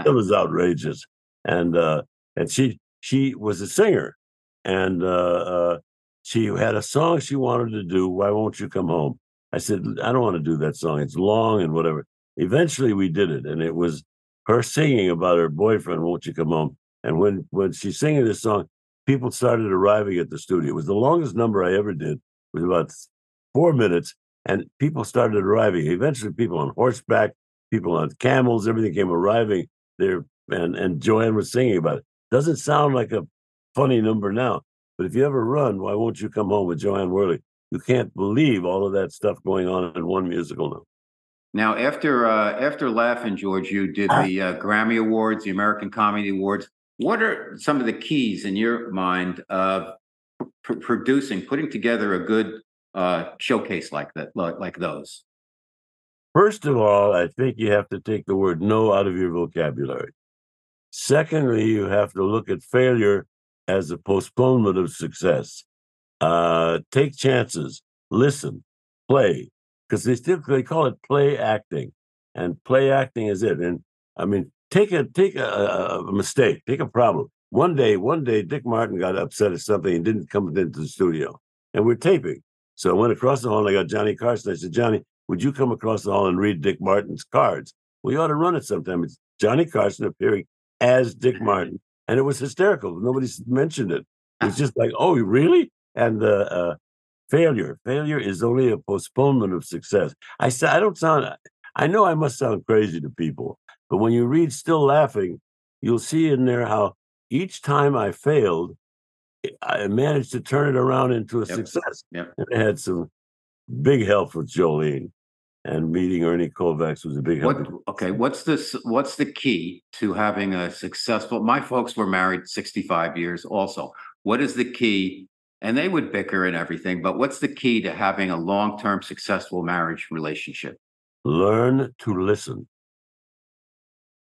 It was outrageous. And uh, and she she was a singer. And uh, uh, she had a song she wanted to do, Why Won't You Come Home? I said, I don't want to do that song. It's long and whatever. Eventually we did it. And it was her singing about her boyfriend, Won't You Come Home? And when when she's singing this song, people started arriving at the studio. It was the longest number I ever did. It was about four minutes, and people started arriving. Eventually, people on horseback, people on camels, everything came arriving there. And and Jo-Anne was singing about it. Doesn't sound like a funny number now, but if you ever run, why won't you come home with Jo-Anne Worley? You can't believe all of that stuff going on in one musical now. Now, after uh, after Laugh-In, George, you did the uh, Grammy Awards, the American Comedy Awards. What are some of the keys in your mind of pr- producing, putting together a good uh, showcase like that, like, those? First of all, I think you have to take the word no out of your vocabulary. Secondly, you have to look at failure as a postponement of success. Uh, take chances, listen, play, because they still they call it play acting, and play acting is it. And I mean, take a take a, a, mistake, take a problem. One day, one day, Dick Martin got upset at something and didn't come into the studio, and we're taping. So I went across the hall and I got Johnny Carson. I said, Johnny, would you come across the hall and read Dick Martin's cards? We ought to run it sometime. It's Johnny Carson appearing as Dick Martin, and it was hysterical. Nobody's mentioned it. It's just like, oh, really? And uh, uh, failure, failure is only a postponement of success. I say, I don't sound. I know I must sound crazy to people, but when you read Still Laughing, you'll see in there how each time I failed, I managed to turn it around into a Yep. success. Yep. And I had some big help with Jolene, and meeting Ernie Kovacs was a big help. What? Okay, what's this? What's the key to having a successful? My folks were married sixty-five years. Also, what is the key? And they would bicker and everything, but what's the key to having a long-term successful marriage relationship? learn to listen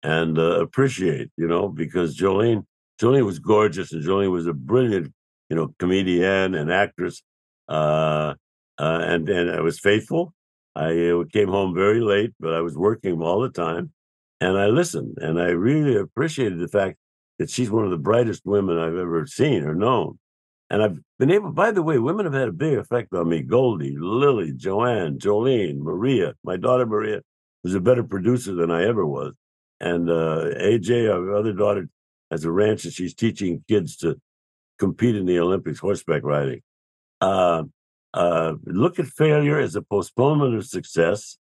and uh, appreciate, you know, because Jolene, Jolene was gorgeous and Jolene was a brilliant, you know, comedian and actress. Uh, uh, and, and I was faithful. I uh, came home very late, but I was working all the time and I listened and I really appreciated the fact that she's one of the brightest women I've ever seen or known. And I've been able, by the way, women have had a big effect on me. Goldie, Lily, Jo-Anne, Jolene, Maria, my daughter Maria was a better producer than I ever was. And uh, AJ, our other daughter, has a ranch and she's teaching kids to compete in the Olympics, horseback riding. Uh, uh, look at failure as a postponement of success.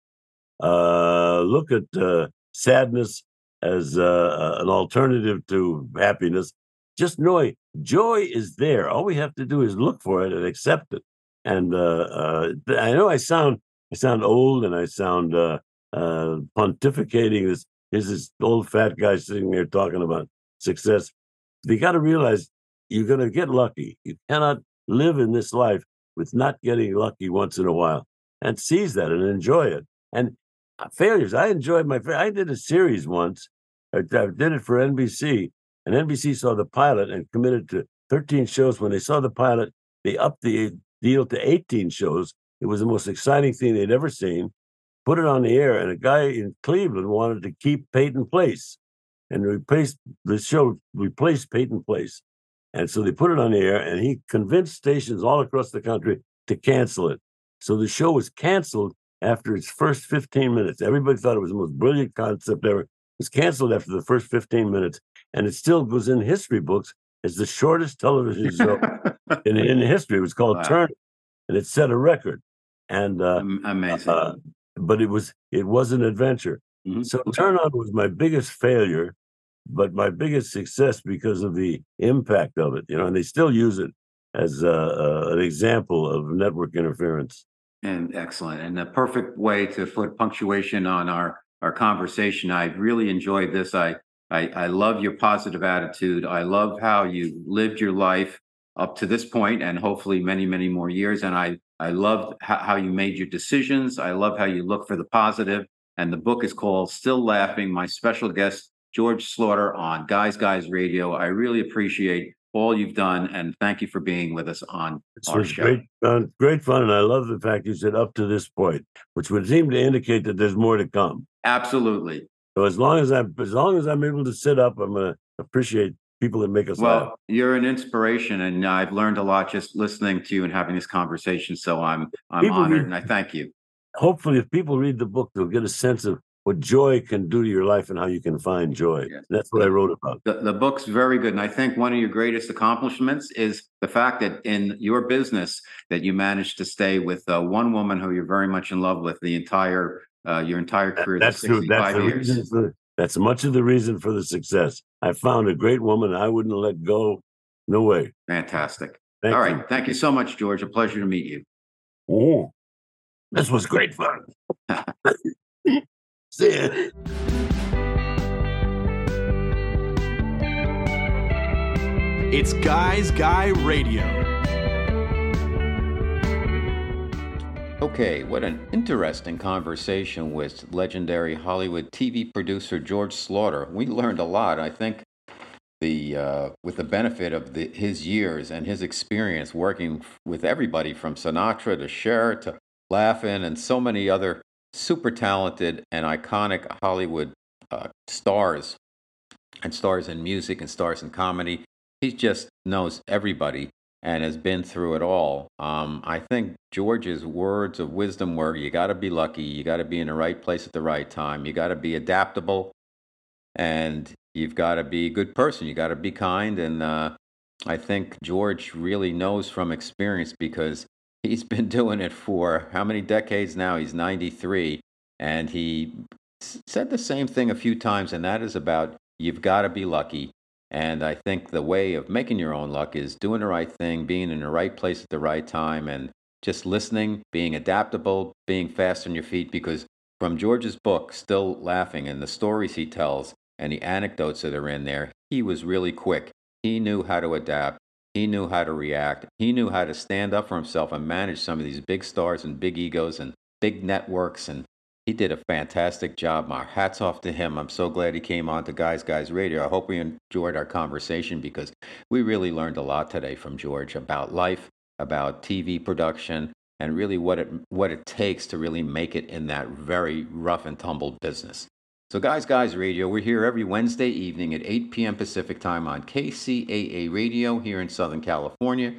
Uh, look at uh, sadness as uh, an alternative to happiness. Just know joy is there. All we have to do is look for it and accept it. And I know I sound I sound old and I sound uh, pontificating. This is this old fat guy sitting there talking about success. You got to realize you're going to get lucky. You cannot live in this life with not getting lucky once in a while, and seize that and enjoy it. And uh, failures, I enjoyed my. I did a series once. I, I did it for NBC, and NBC saw the pilot and committed to 13 shows. When they saw the pilot, they upped the deal to 18 shows it was the most exciting thing they'd ever seen. Put it on the air, and a guy in Cleveland wanted to keep Peyton Place and replace the show replaced Peyton Place. And so they put it on the air, and he convinced stations all across the country to cancel it. So the show was canceled after its first 15 minutes. Everybody thought it was the most brilliant concept ever. It was canceled after the first 15 minutes, and it still goes in history books as the shortest television show in, in history. It was called wow. Turn, and it set a record. And uh, amazing. Uh, but it was it was an adventure. Mm-hmm. So Turn On was my biggest failure but my biggest success because of the impact of it. You know, and they still use it as an example of network interference. And excellent, and the perfect way to put punctuation on our our conversation. I really enjoyed this. I, I I love your positive attitude. I love how you lived your life up to this point, and hopefully many many more years. And I I loved how, you made your decisions. I love how you look for the positive. And the book is called Still Laughing. My special guest George Schlatter, on Guys Guys Radio. I really appreciate all you've done and thank you for being with us on it's our show. Great fun, great fun, and I love the fact you said up to this point, which would seem to indicate that there's more to come. Absolutely. So as long as I'm as long as I'm able to sit up, I'm gonna appreciate people that make us well, laugh. you're an inspiration, and I've learned a lot just listening to you and having this conversation. So I'm I'm people honored, read, and I thank you. Hopefully, if people read the book, they'll get a sense of what joy can do to your life and how you can find joy. Yes. That's what I wrote about. The, the book's very good. And I think one of your greatest accomplishments is the fact that in your business that you managed to stay with uh, one woman who you're very much in love with the entire uh, your entire career. That's true. That's the years. reason for, that's much of the reason for the success. I found a great woman. I wouldn't let go. No way. Fantastic. Thank All you. right. Thank you so much, George. A pleasure to meet you. Oh, this was great fun. See It's Guys Guy Radio. Okay, what an interesting conversation with legendary Hollywood TV producer George Schlatter. We learned a lot. I think the uh, with the benefit of the, his years and his experience working with everybody from Sinatra to Cher to Laugh-In and so many other super talented and iconic Hollywood uh, stars and stars in music and stars in comedy. He just knows everybody and has been through it all. Um, I think George's words of wisdom were you got to be lucky, you got to be in the right place at the right time, you got to be adaptable, and you've got to be a good person, you got to be kind. And uh, I think George really knows from experience because he's been doing it for how many decades now? He's 93. And he said the same thing a few times, and that is about you've got to be lucky. And I think the way of making your own luck is doing the right thing, being in the right place at the right time, and just listening, being adaptable, being fast on your feet. Because from George's book, Still Laughing, and the stories he tells and the anecdotes that are in there, he was really quick. He knew how to adapt. He knew how to react. He knew how to stand up for himself and manage some of these big stars and big egos and big networks. And he did a fantastic job. My hats off to him. I'm so glad he came on to Guys Guys Radio. I hope we enjoyed our conversation because we really learned a lot today from George about life, about TV production, and really what it what it takes to really make it in that very rough and tumble business. So, Guys Guys Radio, we're here every Wednesday evening at 8 p.m. Pacific Time on KCAA Radio here in Southern California,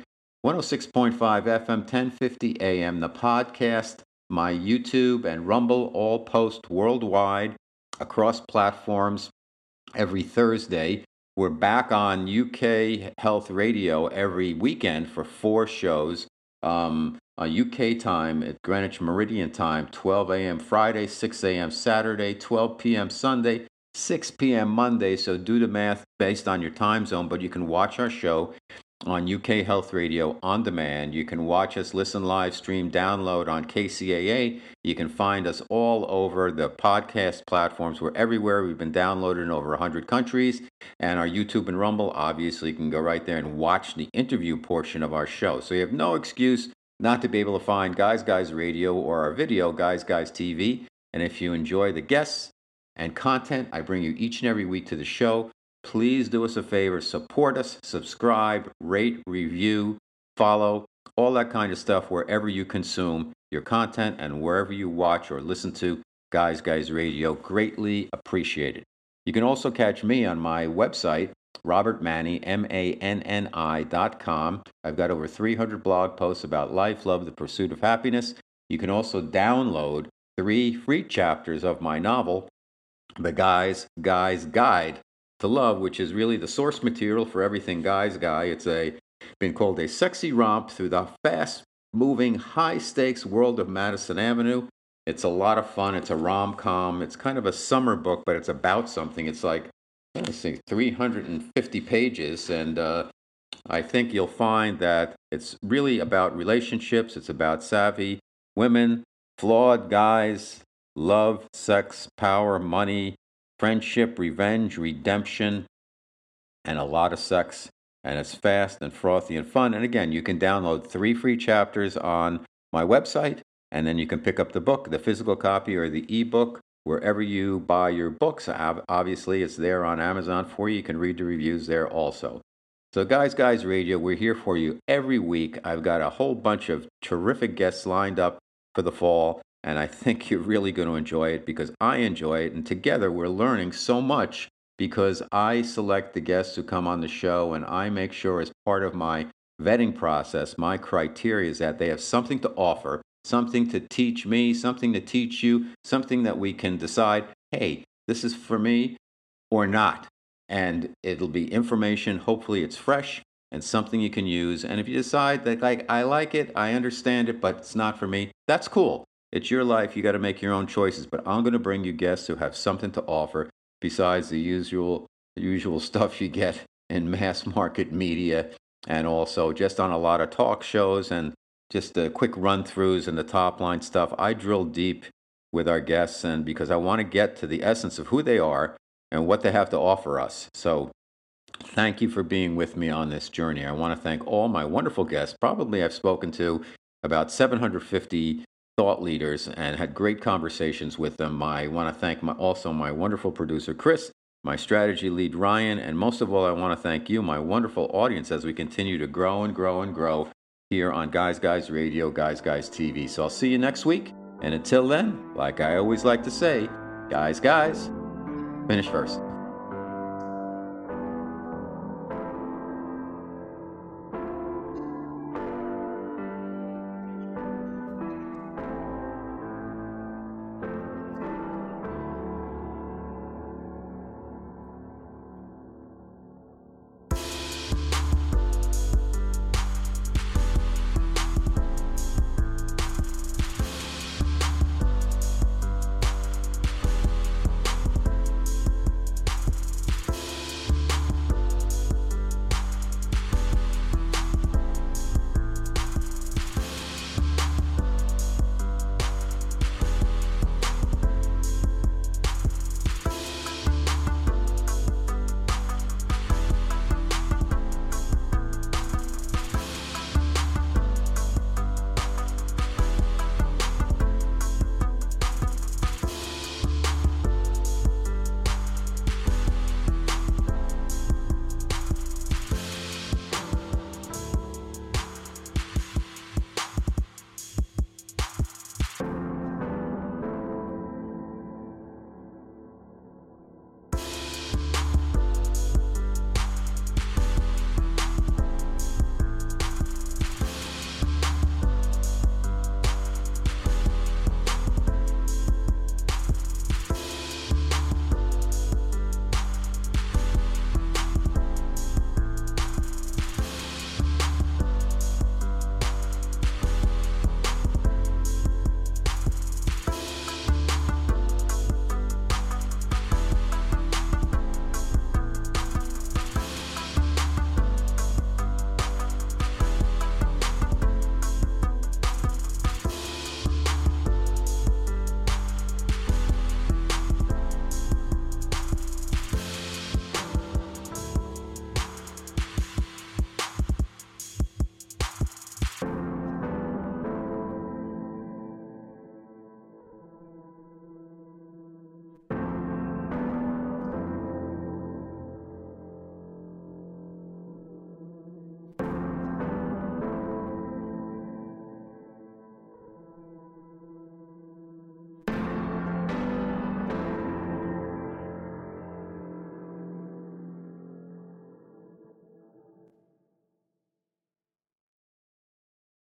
106.5 FM, 1050 AM. The podcast, my YouTube, and Rumble all post worldwide across platforms every Thursday. We're back on UK Health Radio every weekend for four shows. Um, UK time at Greenwich Meridian time, 12 a.m. Friday, 6 a.m. Saturday, 12 p.m. Sunday, 6 p.m. Monday. So do the math based on your time zone, but you can watch our show on UK Health Radio on demand. You can watch us, listen live, stream, download on KCAA. You can find us all over the podcast platforms. We're everywhere. We've been downloaded in over 100 countries. And our YouTube and Rumble, obviously, you can go right there and watch the interview portion of our show. So you have no excuse not to be able to find Guys Guys Radio or our video, Guys Guys TV. And if you enjoy the guests and content I bring you each and every week to the show, please do us a favor support us, subscribe, rate, review, follow all that kind of stuff wherever you consume your content and wherever you watch or listen to Guys Guys Radio. Greatly appreciated. You can also catch me on my website, Robert Manni, M A N N I dot com. I've got over 300 blog posts about life, love, the pursuit of happiness. You can also download three free chapters of my novel, The Guy's Guy's Guide to Love, which is really the source material for everything Guy's Guy. It's a been called a sexy romp through the fast moving, high stakes world of Madison Avenue. It's a lot of fun. It's a rom com. It's kind of a summer book, but it's about something. It's like, let's see, 350 pages. And uh, I think you'll find that it's really about relationships, it's about savvy women, flawed guys, love, sex, power, money, friendship, revenge, redemption, and a lot of sex and it's fast and frothy and fun. And again, you can download three free chapters on my website, and then you can pick up the book, the physical copy or the ebook, wherever you buy your books. Obviously, it's there on Amazon for you. You can read the reviews there also. So, Guys Guys Radio, we're here for you every week. I've got a whole bunch of terrific guests lined up for the fall, and I think you're really going to enjoy it because I enjoy it. And together, we're learning so much because I select the guests who come on the show and I make sure, as part of my vetting process, my criteria is that they have something to offer, something to teach me, something to teach you, something that we can decide, hey, this is for me or not. And it'll be information, hopefully it's fresh and something you can use. And if you decide that like I like it, I understand it, but it's not for me, that's cool. It's your life. You got to make your own choices. But I'm going to bring you guests who have something to offer besides the usual usual stuff you get in mass market media and also just on a lot of talk shows and just the quick run throughs and the top line stuff. I drill deep with our guests and because I want to get to the essence of who they are and what they have to offer us. So thank you for being with me on this journey. I want to thank all my wonderful guests. Probably I've spoken to about 750 thought leaders and had great conversations with them. I want to thank my, also my wonderful producer, Chris, my strategy lead, Ryan, and most of all, I want to thank you, my wonderful audience, as we continue to grow and grow and grow here on Guys Guys Radio, Guys Guys TV. So I'll see you next week. And until then, like I always like to say, guys, guys, finish first.